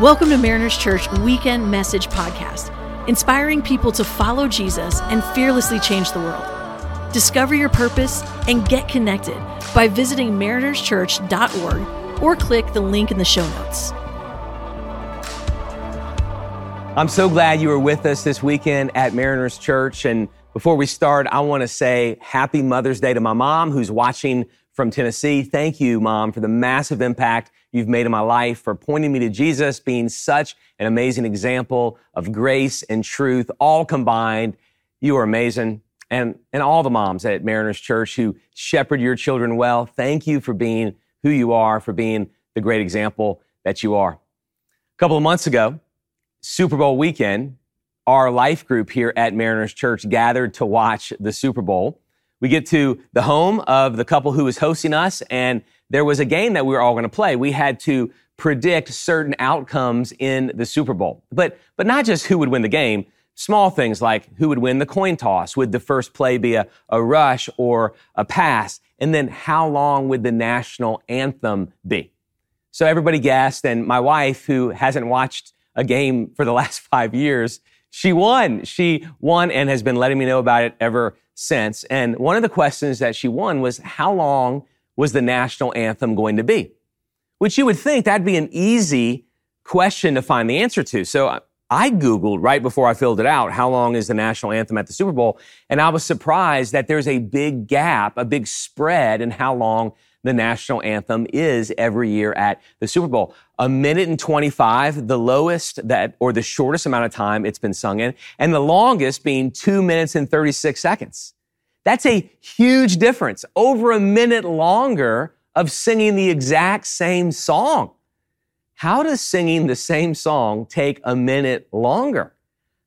Welcome to Mariners Church Weekend Message Podcast, inspiring people to follow Jesus and fearlessly change the world. Discover your purpose and get connected by visiting marinerschurch.org or click the link in the show notes. I'm so glad you were with us this weekend at Mariners Church. And before we start, I want to say happy Mother's Day to my mom who's watching from Tennessee. Thank you, Mom, for the massive impact you've made in my life, for pointing me to Jesus, being such an amazing example of grace and truth, all combined. You are amazing. And, and all the moms at Mariners Church who shepherd your children well, thank you for being who you are, for being the great example that you are. A couple of months ago, Super Bowl weekend, our life group here at Mariners Church gathered to watch the Super Bowl. We get to the home of the couple who was hosting us, and there was a game that we were all going to play. We had to predict certain outcomes in the Super Bowl, but but not just who would win the game. Small things like who would win the coin toss? Would the first play be a, a rush or a pass? And then how long would the national anthem be? So everybody guessed, and my wife, who hasn't watched a game for the last five years, she won. She won and has been letting me know about it ever since. And one of the questions that she won was how long was the national anthem going to be? Which you would think that'd be an easy question to find the answer to. So I Googled right before I filled it out, how long is the national anthem at the Super Bowl? And I was surprised that there's a big gap, a big spread in how long the national anthem is every year at the Super Bowl. A minute and 25, the lowest that, or the shortest amount of time it's been sung in, and the longest being two minutes and 36 seconds. That's a huge difference. Over a minute longer of singing the exact same song. How does singing the same song take a minute longer?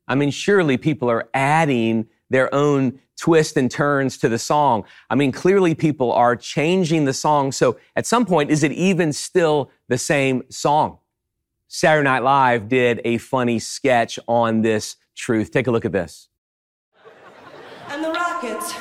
I mean, surely people are adding their own twists and turns to the song. I mean, clearly people are changing the song. So at some point, is it even still the same song? Saturday Night Live did a funny sketch on this truth. Take a look at this. And the rockets,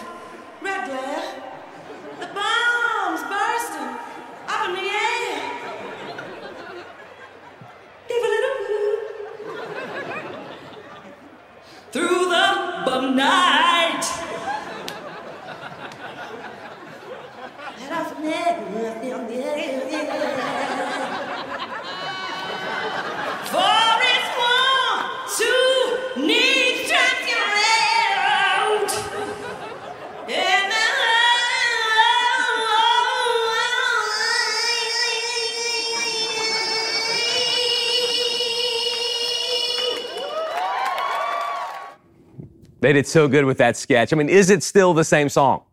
They did so good with that sketch. I mean, is it still the same song?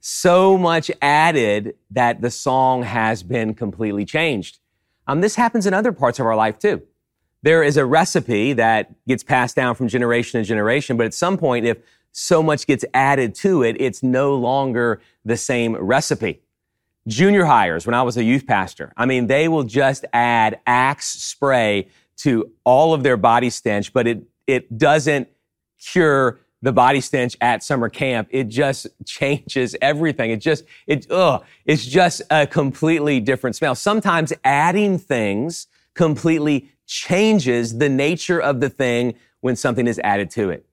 So much added that the song has been completely changed. Um, this happens in other parts of our life too. There is a recipe that gets passed down from generation to generation, but at some point, if so much gets added to it, it's no longer the same recipe. Junior hires, when I was a youth pastor, I mean, they will just add Axe spray to all of their body stench, but it, it doesn't cure the body stench at summer camp. It just changes everything. It just, it, ugh, it's just a completely different smell. Sometimes adding things completely changes the nature of the thing when something is added to it.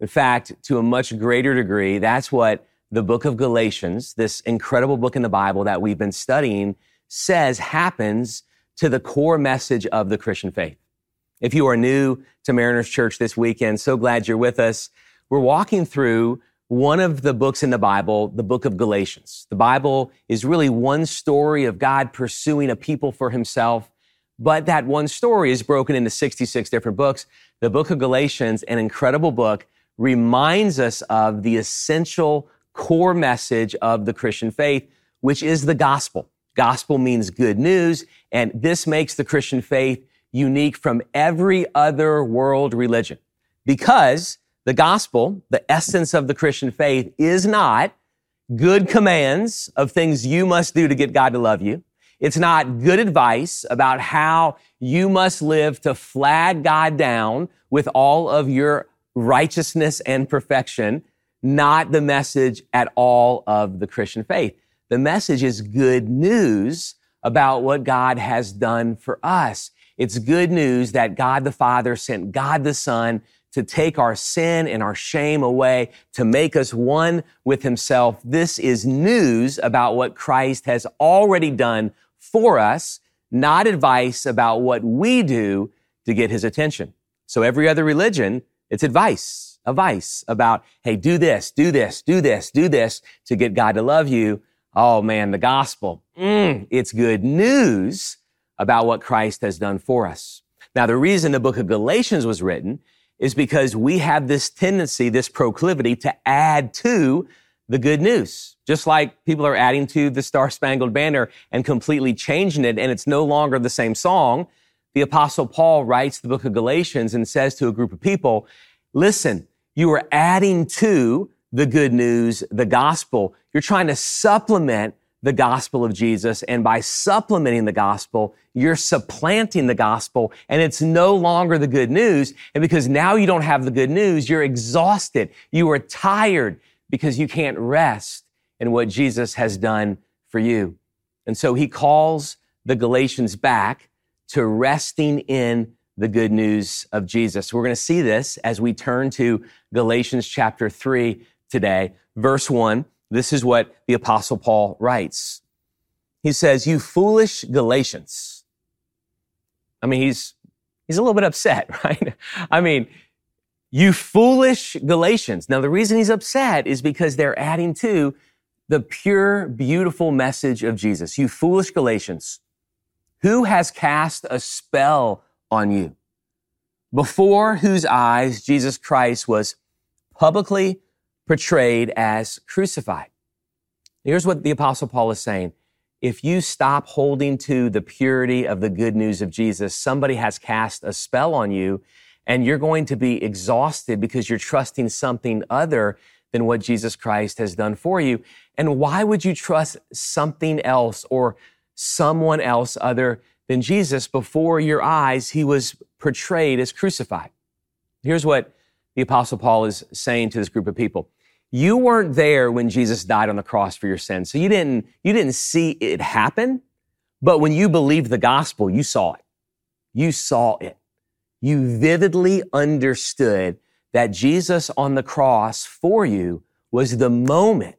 In fact, to a much greater degree, that's what the book of Galatians, this incredible book in the Bible that we've been studying, says happens to the core message of the Christian faith. If you are new to Mariners Church this weekend, so glad you're with us. We're walking through one of the books in the Bible, the book of Galatians. The Bible is really one story of God pursuing a people for himself, but that one story is broken into 66 different books. The book of Galatians, an incredible book, reminds us of the essential core message of the Christian faith, which is the gospel. Gospel means good news, and this makes the Christian faith unique from every other world religion because the gospel, the essence of the Christian faith, is not good commands of things you must do to get God to love you. It's not good advice about how you must live to flag God down with all of your righteousness and perfection. Not the message at all of the Christian faith. The message is good news about what God has done for us. It's good news that God the Father sent God the Son to take our sin and our shame away, to make us one with himself. This is news about what Christ has already done for us, not advice about what we do to get his attention. So every other religion, it's advice, advice about, hey, do this, do this, do this, do this to get God to love you. Oh man, the gospel, mm, it's good news about what Christ has done for us. Now, the reason the book of Galatians was written is because we have this tendency, this proclivity to add to the good news. Just like people are adding to the Star Spangled Banner and completely changing it, and it's no longer the same song. The Apostle Paul writes the book of Galatians and says to a group of people, listen, you are adding to the good news, the gospel. You're trying to supplement the gospel of Jesus. And by supplementing the gospel, you're supplanting the gospel and it's no longer the good news. And because now you don't have the good news, you're exhausted. You are tired because you can't rest in what Jesus has done for you. And so he calls the Galatians back to resting in the good news of Jesus. We're going to see this as we turn to Galatians chapter three today, verse one. This is what the apostle Paul writes. He says, you foolish Galatians. I mean, he's, he's a little bit upset, right? I mean, you foolish Galatians. Now, the reason he's upset is because they're adding to the pure, beautiful message of Jesus. You foolish Galatians, who has cast a spell on you? Before whose eyes Jesus Christ was publicly portrayed as crucified. Here's what the apostle Paul is saying. If you stop holding to the purity of the good news of Jesus, somebody has cast a spell on you and you're going to be exhausted because you're trusting something other than what Jesus Christ has done for you. And why would you trust something else or someone else other than Jesus before your eyes? He was portrayed as crucified. Here's what the apostle Paul is saying to this group of people. You weren't there when Jesus died on the cross for your sins. So you didn't, you didn't see it happen. But when you believed the gospel, you saw it. You saw it. You vividly understood that Jesus on the cross for you was the moment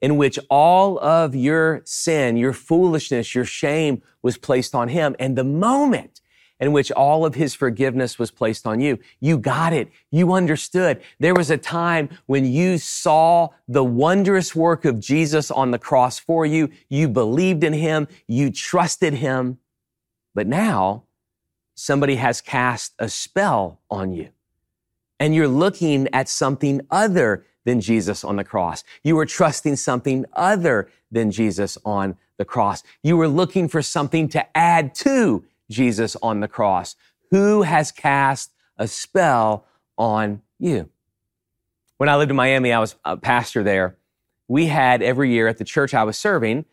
in which all of your sin, your foolishness, your shame was placed on him. And the moment in which all of his forgiveness was placed on you. You got it. You understood. There was a time when you saw the wondrous work of Jesus on the cross for you. You believed in him. You trusted him. But now somebody has cast a spell on you and you're looking at something other than Jesus on the cross. You were trusting something other than Jesus on the cross. You were looking for something to add to Jesus on the cross? Who has cast a spell on you? When I lived in Miami, I was a pastor there. We had every year at the church I was serving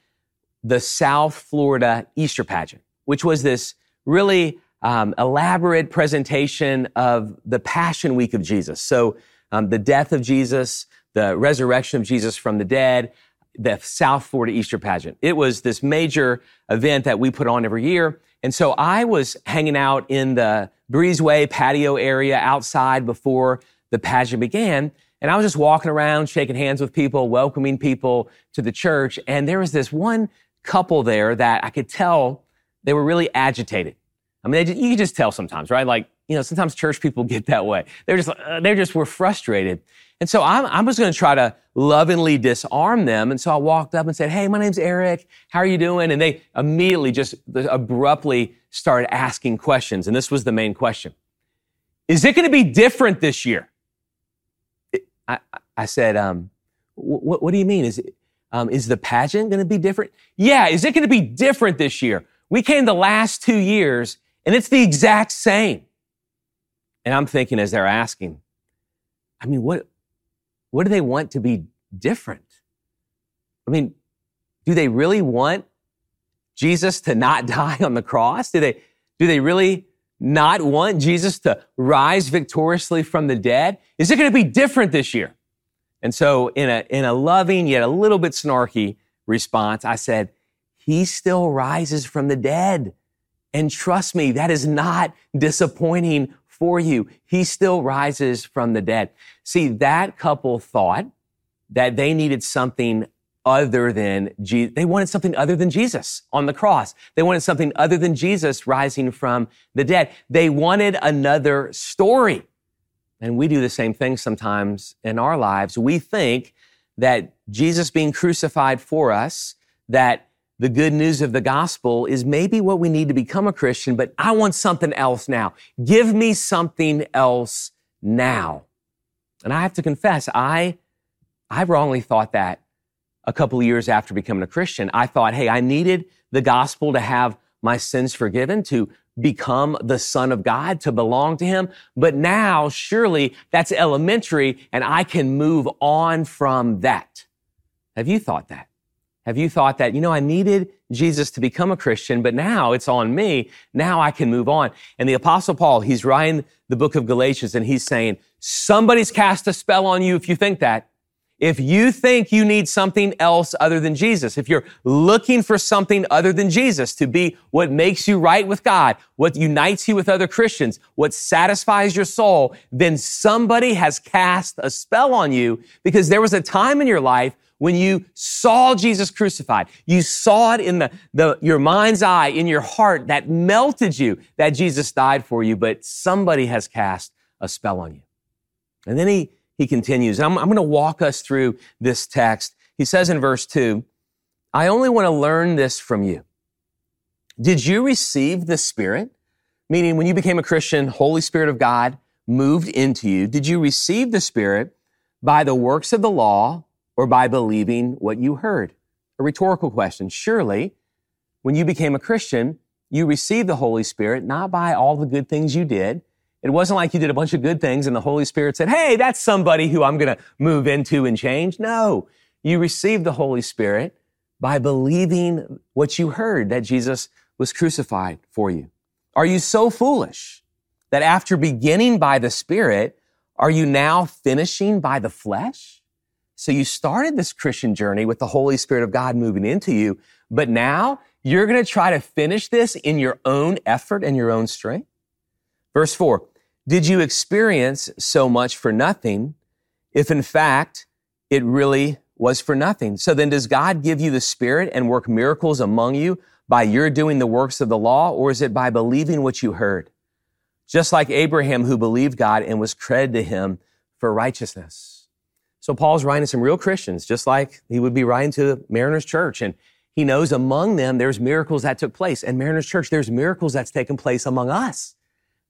the South Florida Easter pageant, which was this really um, elaborate presentation of the Passion Week of Jesus. So, um, the death of Jesus, the resurrection of Jesus from the dead, the South Florida Easter pageant. It was this major event that we put on every year. And so I was hanging out in the breezeway patio area outside before the pageant began. And I was just walking around, shaking hands with people, welcoming people to the church. And there was this one couple there that I could tell they were really agitated. I mean, just, you could just tell sometimes, right? Like, you know, sometimes church people get that way. They're just, uh, they just were frustrated. And so I'm, I was going to try to lovingly disarm them. And so I walked up and said, Hey, my name's Eric. How are you doing? And they immediately just abruptly started asking questions. And this was the main question. Is it going to be different this year? I, I said, um, what, what, do you mean? Is, it, um, is the pageant going to be different? Yeah. Is it going to be different this year? We came the last two years and it's the exact same. And I'm thinking as they're asking, I mean, what, what do they want to be different? I mean, do they really want Jesus to not die on the cross? Do they, do they really not want Jesus to rise victoriously from the dead? Is it going to be different this year? And so in a, in a loving yet a little bit snarky response, I said, he still rises from the dead. And trust me, that is not disappointing for you. He still rises from the dead. See, that couple thought that they needed something other than Jesus. They wanted something other than Jesus on the cross. They wanted something other than Jesus rising from the dead. They wanted another story. And we do the same thing sometimes in our lives. We think that Jesus being crucified for us, that the good news of the gospel is maybe what we need to become a Christian, but I want something else now. Give me something else now. And I have to confess, I, I wrongly thought that a couple of years after becoming a Christian. I thought, hey, I needed the gospel to have my sins forgiven, to become the son of God, to belong to him. But now, surely that's elementary and I can move on from that. Have you thought that? Have you thought that, you know, I needed Jesus to become a Christian, but now it's on me. Now I can move on. And the apostle Paul, he's writing the book of Galatians and he's saying, somebody's cast a spell on you if you think that. If you think you need something else other than Jesus, if you're looking for something other than Jesus to be what makes you right with God, what unites you with other Christians, what satisfies your soul, then somebody has cast a spell on you because there was a time in your life when you saw Jesus crucified. You saw it in the, the, your mind's eye, in your heart that melted you that Jesus died for you, but somebody has cast a spell on you. And then he he continues. I'm, I'm going to walk us through this text. He says in verse 2, I only want to learn this from you. Did you receive the Spirit? Meaning, when you became a Christian, Holy Spirit of God moved into you. Did you receive the Spirit by the works of the law or by believing what you heard? A rhetorical question. Surely, when you became a Christian, you received the Holy Spirit not by all the good things you did, it wasn't like you did a bunch of good things and the Holy Spirit said, Hey, that's somebody who I'm going to move into and change. No, you received the Holy Spirit by believing what you heard that Jesus was crucified for you. Are you so foolish that after beginning by the Spirit, are you now finishing by the flesh? So you started this Christian journey with the Holy Spirit of God moving into you, but now you're going to try to finish this in your own effort and your own strength? Verse four, did you experience so much for nothing if in fact it really was for nothing? So then does God give you the spirit and work miracles among you by your doing the works of the law or is it by believing what you heard? Just like Abraham who believed God and was credited to him for righteousness. So Paul's writing to some real Christians, just like he would be writing to Mariners Church. And he knows among them there's miracles that took place. And Mariners Church, there's miracles that's taken place among us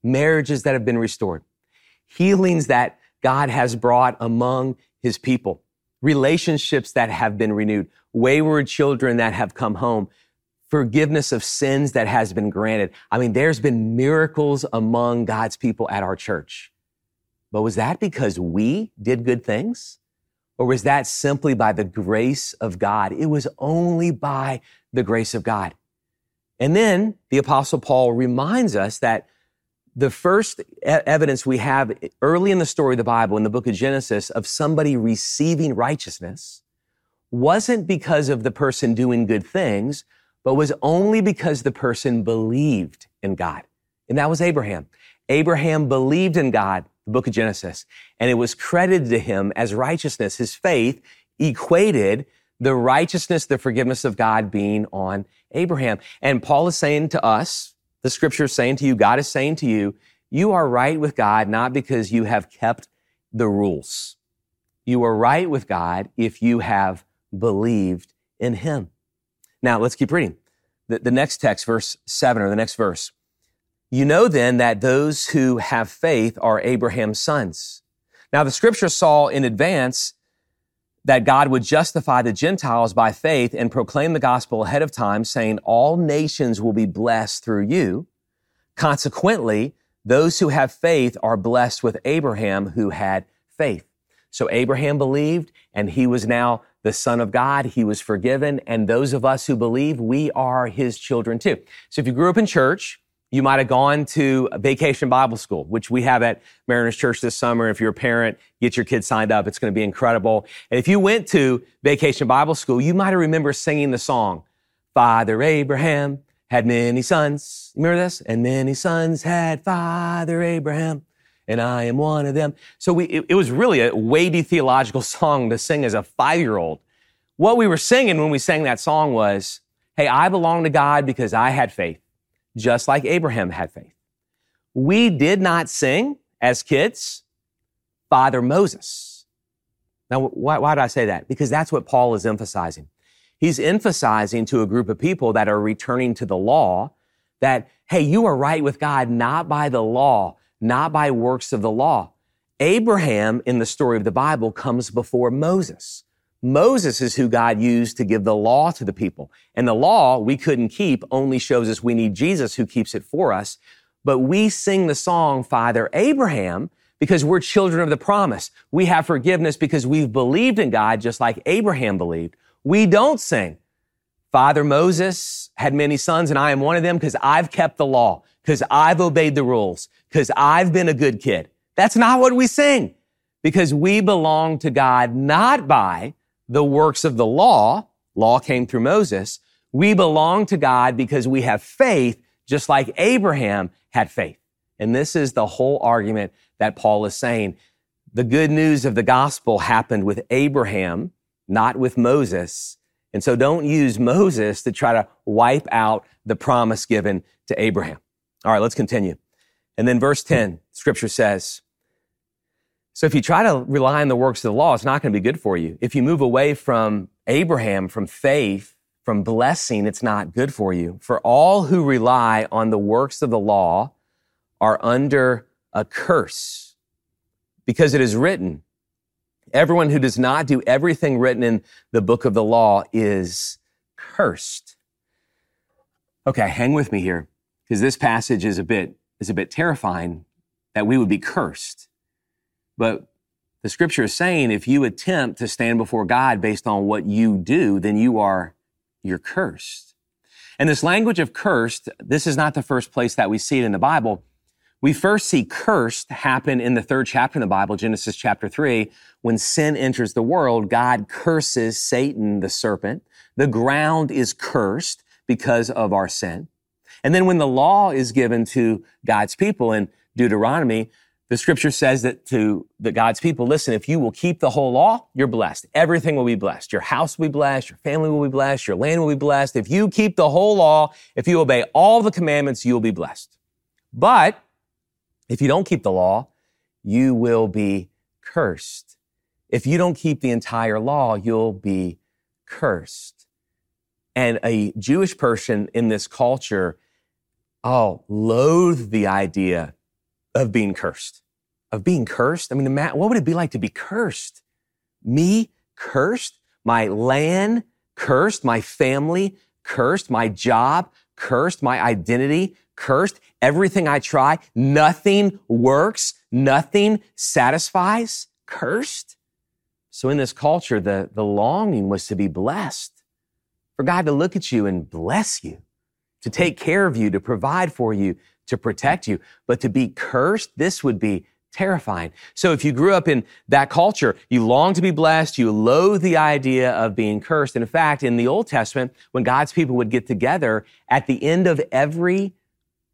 marriages that have been restored, healings that God has brought among his people, relationships that have been renewed, wayward children that have come home, forgiveness of sins that has been granted. I mean, there's been miracles among God's people at our church. But was that because we did good things? Or was that simply by the grace of God? It was only by the grace of God. And then the apostle Paul reminds us that the first evidence we have early in the story of the Bible, in the book of Genesis, of somebody receiving righteousness wasn't because of the person doing good things, but was only because the person believed in God. And that was Abraham. Abraham believed in God, the book of Genesis, and it was credited to him as righteousness. His faith equated the righteousness, the forgiveness of God being on Abraham. And Paul is saying to us, the scripture is saying to you, God is saying to you, you are right with God not because you have kept the rules. You are right with God if you have believed in Him. Now let's keep reading. The, the next text, verse seven, or the next verse. You know then that those who have faith are Abraham's sons. Now the scripture saw in advance that God would justify the Gentiles by faith and proclaim the gospel ahead of time, saying, All nations will be blessed through you. Consequently, those who have faith are blessed with Abraham who had faith. So Abraham believed, and he was now the son of God. He was forgiven. And those of us who believe, we are his children too. So if you grew up in church, you might have gone to a vacation Bible school, which we have at Mariners Church this summer. If you're a parent, get your kids signed up. It's going to be incredible. And if you went to vacation Bible school, you might have remembered singing the song, Father Abraham had many sons. Remember this? And many sons had Father Abraham, and I am one of them. So we, it, it was really a weighty theological song to sing as a five year old. What we were singing when we sang that song was, Hey, I belong to God because I had faith, just like Abraham had faith. We did not sing as kids, Father Moses. Now, why, why did I say that? Because that's what Paul is emphasizing. He's emphasizing to a group of people that are returning to the law that, hey, you are right with God not by the law, not by works of the law. Abraham in the story of the Bible comes before Moses. Moses is who God used to give the law to the people. And the law we couldn't keep only shows us we need Jesus who keeps it for us. But we sing the song, Father Abraham, because we're children of the promise. We have forgiveness because we've believed in God just like Abraham believed. We don't sing. Father Moses had many sons and I am one of them because I've kept the law, because I've obeyed the rules, because I've been a good kid. That's not what we sing because we belong to God not by the works of the law. Law came through Moses. We belong to God because we have faith, just like Abraham had faith. And this is the whole argument that Paul is saying. The good news of the gospel happened with Abraham, not with Moses. And so don't use Moses to try to wipe out the promise given to Abraham. All right, let's continue. And then verse 10, scripture says, so if you try to rely on the works of the law, it's not going to be good for you. If you move away from Abraham, from faith, from blessing, it's not good for you. For all who rely on the works of the law are under a curse because it is written, everyone who does not do everything written in the book of the law is cursed. Okay, hang with me here because this passage is a bit, is a bit terrifying that we would be cursed. But the scripture is saying if you attempt to stand before God based on what you do, then you are, you're cursed. And this language of cursed, this is not the first place that we see it in the Bible. We first see cursed happen in the third chapter in the Bible, Genesis chapter three, when sin enters the world, God curses Satan, the serpent. The ground is cursed because of our sin. And then when the law is given to God's people in Deuteronomy, the scripture says that to the God's people, listen, if you will keep the whole law, you're blessed. Everything will be blessed. Your house will be blessed. Your family will be blessed. Your land will be blessed. If you keep the whole law, if you obey all the commandments, you'll be blessed. But if you don't keep the law, you will be cursed. If you don't keep the entire law, you'll be cursed. And a Jewish person in this culture, oh, loathe the idea of being cursed. Of being cursed? I mean, what would it be like to be cursed? Me cursed? My land cursed? My family cursed? My job cursed? My identity cursed? Everything I try, nothing works, nothing satisfies? Cursed? So in this culture, the, the longing was to be blessed, for God to look at you and bless you, to take care of you, to provide for you, to protect you. But to be cursed, this would be terrifying. So if you grew up in that culture, you long to be blessed, you loathe the idea of being cursed. And in fact, in the Old Testament, when God's people would get together, at the end of every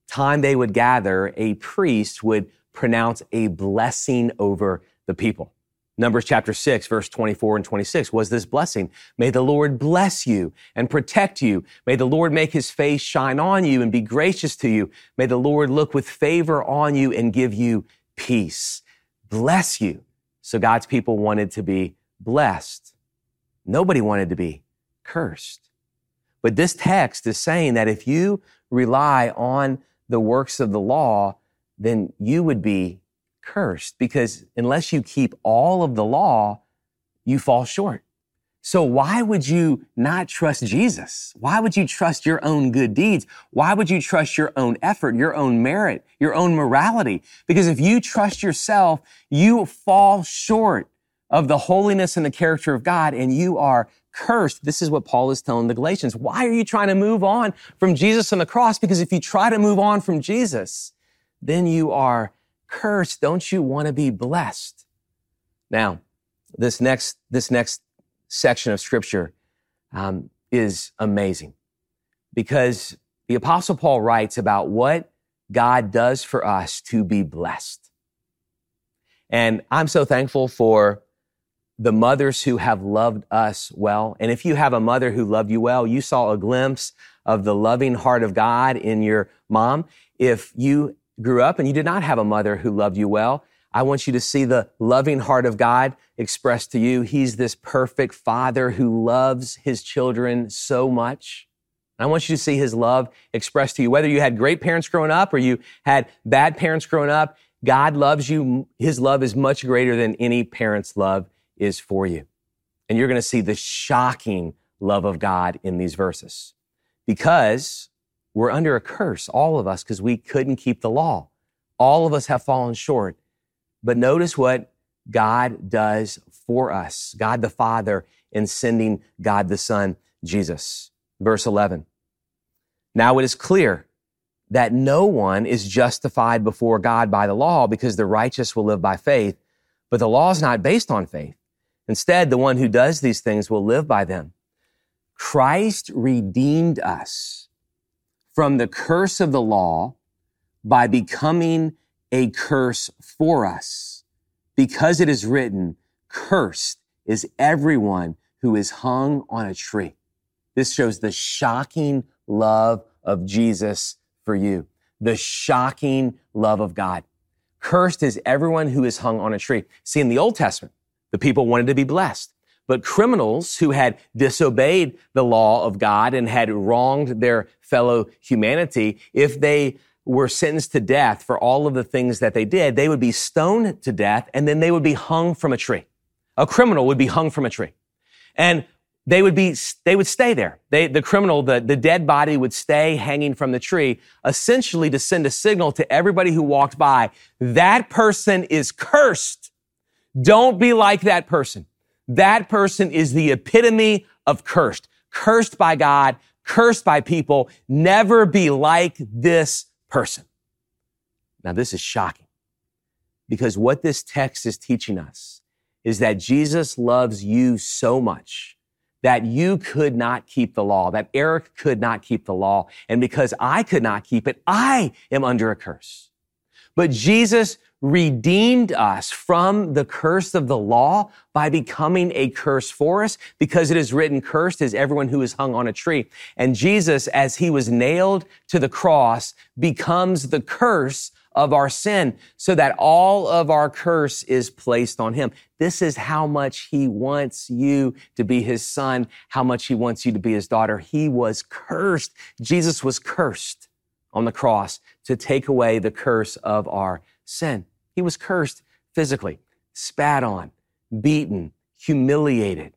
time they would gather, a priest would pronounce a blessing over the people. Numbers chapter 6, verse 24 and 26 was this blessing. May the Lord bless you and protect you. May the Lord make his face shine on you and be gracious to you. May the Lord look with favor on you and give you peace. Bless you. So God's people wanted to be blessed. Nobody wanted to be cursed. But this text is saying that if you rely on the works of the law, then you would be cursed because unless you keep all of the law, you fall short. So why would you not trust Jesus? Why would you trust your own good deeds? Why would you trust your own effort, your own merit, your own morality? Because if you trust yourself, you fall short of the holiness and the character of God and you are cursed. This is what Paul is telling the Galatians. Why are you trying to move on from Jesus on the cross? Because if you try to move on from Jesus, then you are cursed. Don't you want to be blessed? Now, this next, this next section of scripture um, is amazing because the apostle Paul writes about what God does for us to be blessed. And I'm so thankful for the mothers who have loved us well. And if you have a mother who loved you well, you saw a glimpse of the loving heart of God in your mom. If you grew up and you did not have a mother who loved you well, I want you to see the loving heart of God expressed to you. He's this perfect father who loves his children so much. I want you to see his love expressed to you. Whether you had great parents growing up or you had bad parents growing up, God loves you. His love is much greater than any parent's love is for you. And you're going to see the shocking love of God in these verses because we're under a curse, all of us, because we couldn't keep the law. All of us have fallen short. But notice what God does for us, God the Father in sending God the Son, Jesus. Verse 11. Now it is clear that no one is justified before God by the law because the righteous will live by faith. But the law is not based on faith. Instead, the one who does these things will live by them. Christ redeemed us from the curse of the law by becoming a curse for us. Because it is written, cursed is everyone who is hung on a tree. This shows the shocking love of Jesus for you, the shocking love of God. Cursed is everyone who is hung on a tree. See, in the Old Testament, the people wanted to be blessed. But criminals who had disobeyed the law of God and had wronged their fellow humanity, if they were sentenced to death for all of the things that they did, they would be stoned to death and then they would be hung from a tree. A criminal would be hung from a tree. And they would be, they would stay there. They, the criminal, the, the dead body would stay hanging from the tree, essentially to send a signal to everybody who walked by. That person is cursed. Don't be like that person. That person is the epitome of cursed. Cursed by God, cursed by people. Never be like this person. Now, this is shocking because what this text is teaching us is that Jesus loves you so much that you could not keep the law, that Eric could not keep the law. And because I could not keep it, I am under a curse. But Jesus redeemed us from the curse of the law by becoming a curse for us because it is written, cursed is everyone who is hung on a tree. And Jesus, as he was nailed to the cross, becomes the curse of our sin so that all of our curse is placed on him. This is how much he wants you to be his son, how much he wants you to be his daughter. He was cursed. Jesus was cursed on the cross to take away the curse of our sin. He was cursed physically, spat on, beaten, humiliated,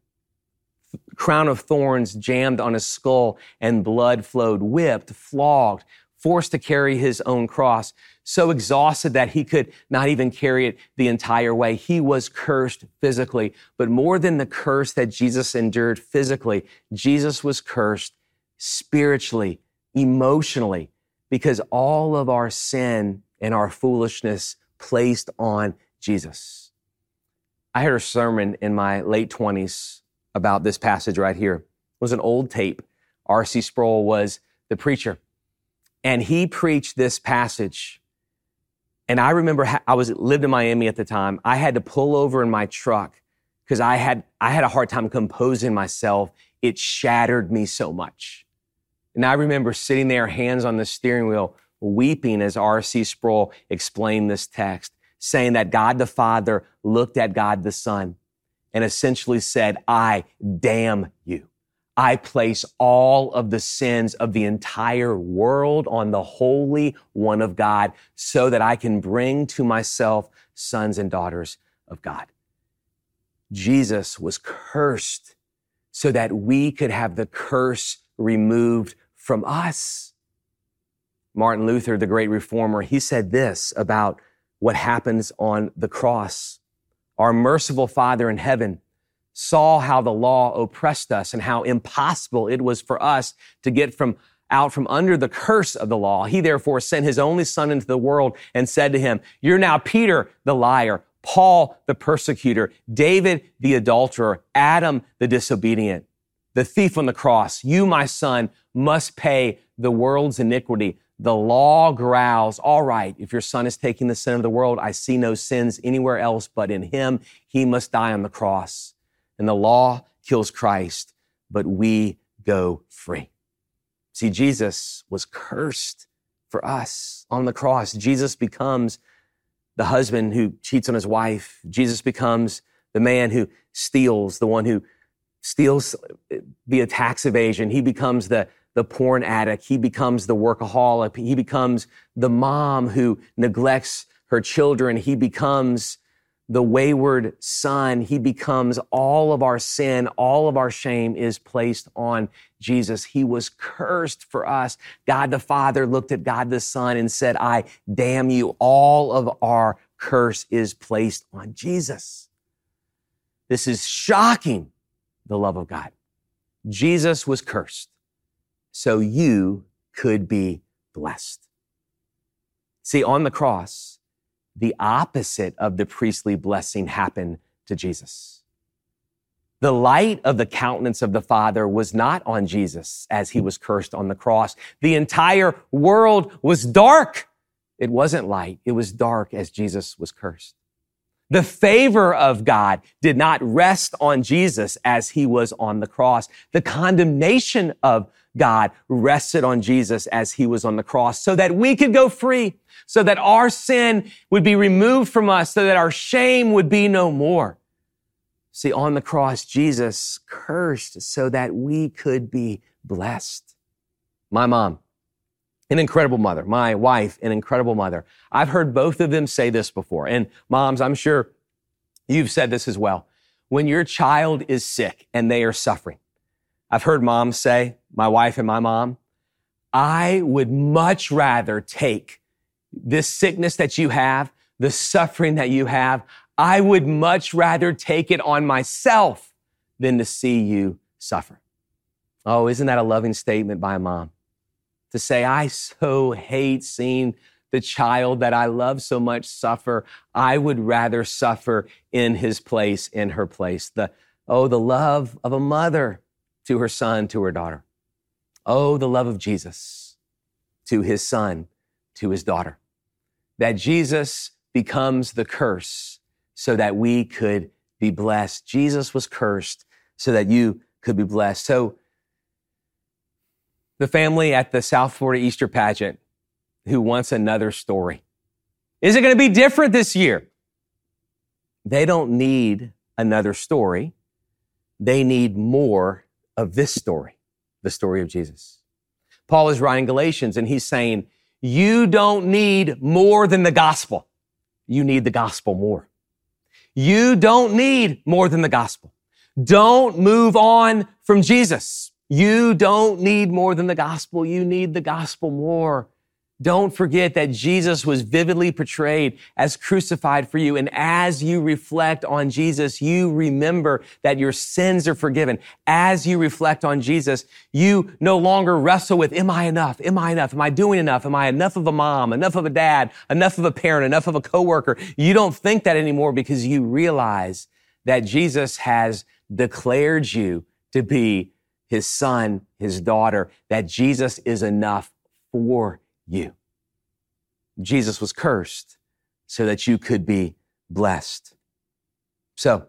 crown of thorns jammed on his skull and blood flowed, whipped, flogged, forced to carry his own cross, so exhausted that he could not even carry it the entire way. He was cursed physically, but more than the curse that Jesus endured physically, Jesus was cursed spiritually, emotionally, because all of our sin and our foolishness placed on Jesus. I heard a sermon in my late 20s about this passage right here. It was an old tape. R.C. Sproul was the preacher. And he preached this passage. And I remember I was lived in Miami at the time. I had to pull over in my truck because I had I had a hard time composing myself. It shattered me so much. And I remember sitting there, hands on the steering wheel, weeping as R.C. Sproul explained this text, saying that God the Father looked at God the Son and essentially said, I damn you. I place all of the sins of the entire world on the Holy One of God so that I can bring to myself sons and daughters of God. Jesus was cursed so that we could have the curse removed from us. Martin Luther, the great reformer, he said this about what happens on the cross. Our merciful Father in heaven saw how the law oppressed us and how impossible it was for us to get from out from under the curse of the law. He therefore sent his only son into the world and said to him, you're now Peter the liar, Paul the persecutor, David the adulterer, Adam the disobedient. The thief on the cross. You, my son, must pay the world's iniquity. The law growls, all right, if your son is taking the sin of the world, I see no sins anywhere else but in him. He must die on the cross. And the law kills Christ, but we go free. See, Jesus was cursed for us on the cross. Jesus becomes the husband who cheats on his wife. Jesus becomes the man who steals, the one who steals via tax evasion. He becomes the, the porn addict. He becomes the workaholic. He becomes the mom who neglects her children. He becomes the wayward son. He becomes all of our sin, all of our shame is placed on Jesus. He was cursed for us. God the Father looked at God the Son and said, I damn you. All of our curse is placed on Jesus. This is shocking, the love of God. Jesus was cursed so you could be blessed. See, on the cross, the opposite of the priestly blessing happened to Jesus. The light of the countenance of the Father was not on Jesus as he was cursed on the cross. The entire world was dark. It wasn't light. It was dark as Jesus was cursed. The favor of God did not rest on Jesus as he was on the cross. The condemnation of God rested on Jesus as he was on the cross so that we could go free, so that our sin would be removed from us, so that our shame would be no more. See, on the cross, Jesus cursed so that we could be blessed. My mom, an incredible mother. My wife, an incredible mother. I've heard both of them say this before. And moms, I'm sure you've said this as well. When your child is sick and they are suffering, I've heard moms say, my wife and my mom, I would much rather take this sickness that you have, the suffering that you have, I would much rather take it on myself than to see you suffer. Oh, isn't that a loving statement by a mom? To say, I so hate seeing the child that I love so much suffer. I would rather suffer in his place, in her place. The, oh, the love of a mother to her son, to her daughter. Oh, the love of Jesus to his son, to his daughter. That Jesus becomes the curse so that we could be blessed. Jesus was cursed so that you could be blessed. So the family at the South Florida Easter pageant who wants another story. Is it going to be different this year? They don't need another story. They need more of this story, the story of Jesus. Paul is writing Galatians and he's saying, you don't need more than the gospel. You need the gospel more. You don't need more than the gospel. Don't move on from Jesus. You don't need more than the gospel. You need the gospel more. Don't forget that Jesus was vividly portrayed as crucified for you. And as you reflect on Jesus, you remember that your sins are forgiven. As you reflect on Jesus, you no longer wrestle with, am I enough? Am I enough? Am I doing enough? Am I enough of a mom, enough of a dad, enough of a parent, enough of a coworker? You don't think that anymore because you realize that Jesus has declared you to be his son, his daughter, that Jesus is enough for you. Jesus was cursed so that you could be blessed. So,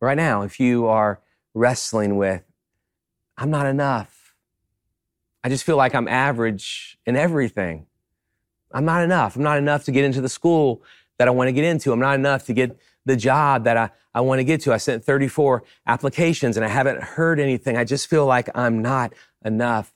right now, if you are wrestling with, I'm not enough, I just feel like I'm average in everything. I'm not enough. I'm not enough to get into the school that I want to get into. I'm not enough to get the job that I, I want to get to. I sent 34 applications and I haven't heard anything. I just feel like I'm not enough.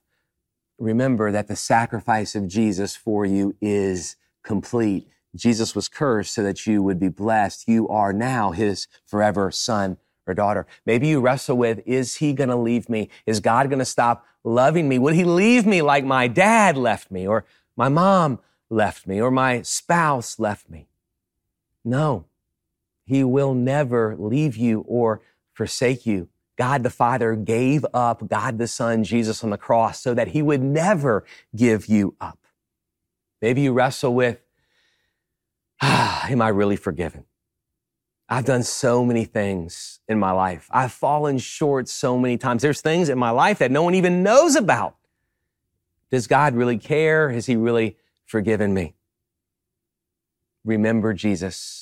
Remember that the sacrifice of Jesus for you is complete. Jesus was cursed so that you would be blessed. You are now his forever son or daughter. Maybe you wrestle with, is he going to leave me? Is God going to stop loving me? Would he leave me like my dad left me or my mom left me or my spouse left me? No, he will never leave you or forsake you. God the Father gave up God the Son, Jesus on the cross so that he would never give you up. Maybe you wrestle with, ah, am I really forgiven? I've done so many things in my life. I've fallen short so many times. There's things in my life that no one even knows about. Does God really care? Has He really forgiven me? Remember Jesus.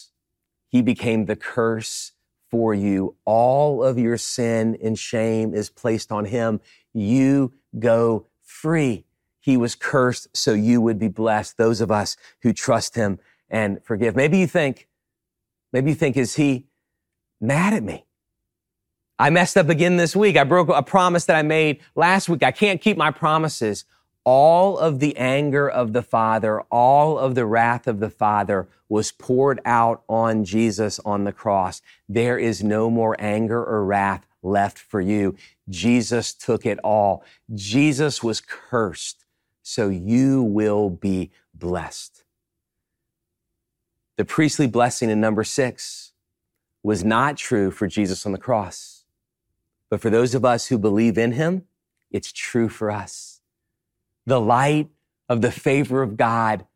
He became the curse for you. All of your sin and shame is placed on Him. You go free. He was cursed so you would be blessed. Those of us who trust Him and forgive. Maybe you think, Maybe you think, is he mad at me? I messed up again this week. I broke a promise that I made last week. I can't keep my promises. All of the anger of the Father, all of the wrath of the Father was poured out on Jesus on the cross. There is no more anger or wrath left for you. Jesus took it all. Jesus was cursed, so you will be blessed. The priestly blessing in number six was not true for Jesus on the cross. But for those of us who believe in him, it's true for us. The light of the favor of God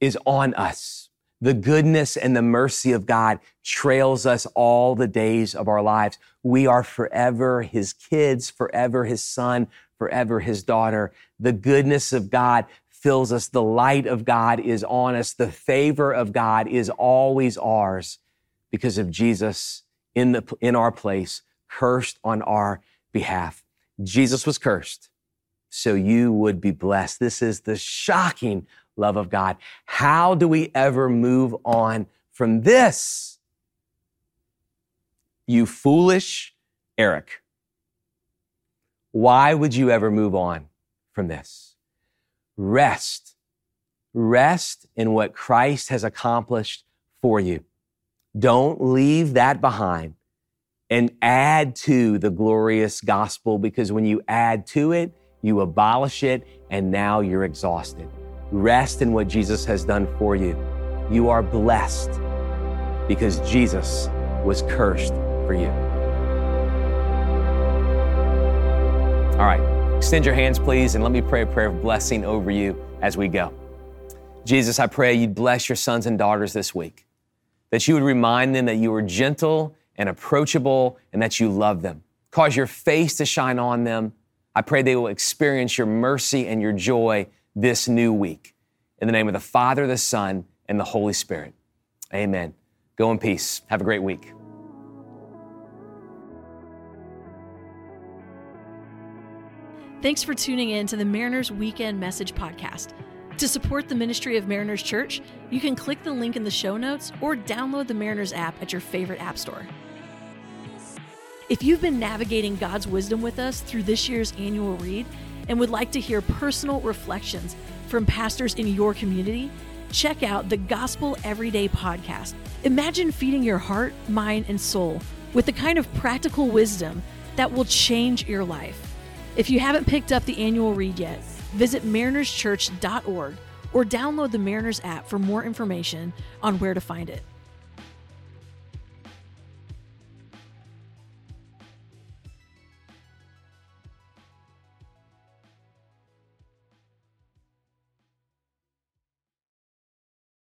is on us. The goodness and the mercy of God trails us all the days of our lives. We are forever his kids, forever his son, forever his daughter. The goodness of God fills us. The light of God is on us. The favor of God is always ours because of Jesus in the, in our place, cursed on our behalf. Jesus was cursed so you would be blessed. This is the shocking love of God. How do we ever move on from this? You foolish Eric. Why would you ever move on from this? Rest. Rest in what Christ has accomplished for you. Don't leave that behind and add to the glorious gospel because when you add to it, you abolish it and now you're exhausted. Rest in what Jesus has done for you. You are blessed because Jesus was cursed for you. All right. Extend your hands, please, and let me pray a prayer of blessing over you as we go. Jesus, I pray you'd bless your sons and daughters this week, that you would remind them that you are gentle and approachable and that you love them. Cause your face to shine on them. I pray they will experience your mercy and your joy this new week. In the name of the Father, the Son, and the Holy Spirit. Amen. Go in peace. Have a great week. Thanks for tuning in to the Mariners Weekend Message Podcast. To support the ministry of Mariners Church, you can click the link in the show notes or download the Mariners app at your favorite app store. If you've been navigating God's wisdom with us through this year's annual read and would like to hear personal reflections from pastors in your community, check out the Gospel Everyday podcast. Imagine feeding your heart, mind, and soul with the kind of practical wisdom that will change your life. If you haven't picked up the annual read yet, visit marinerschurch.org or download the Mariners app for more information on where to find it.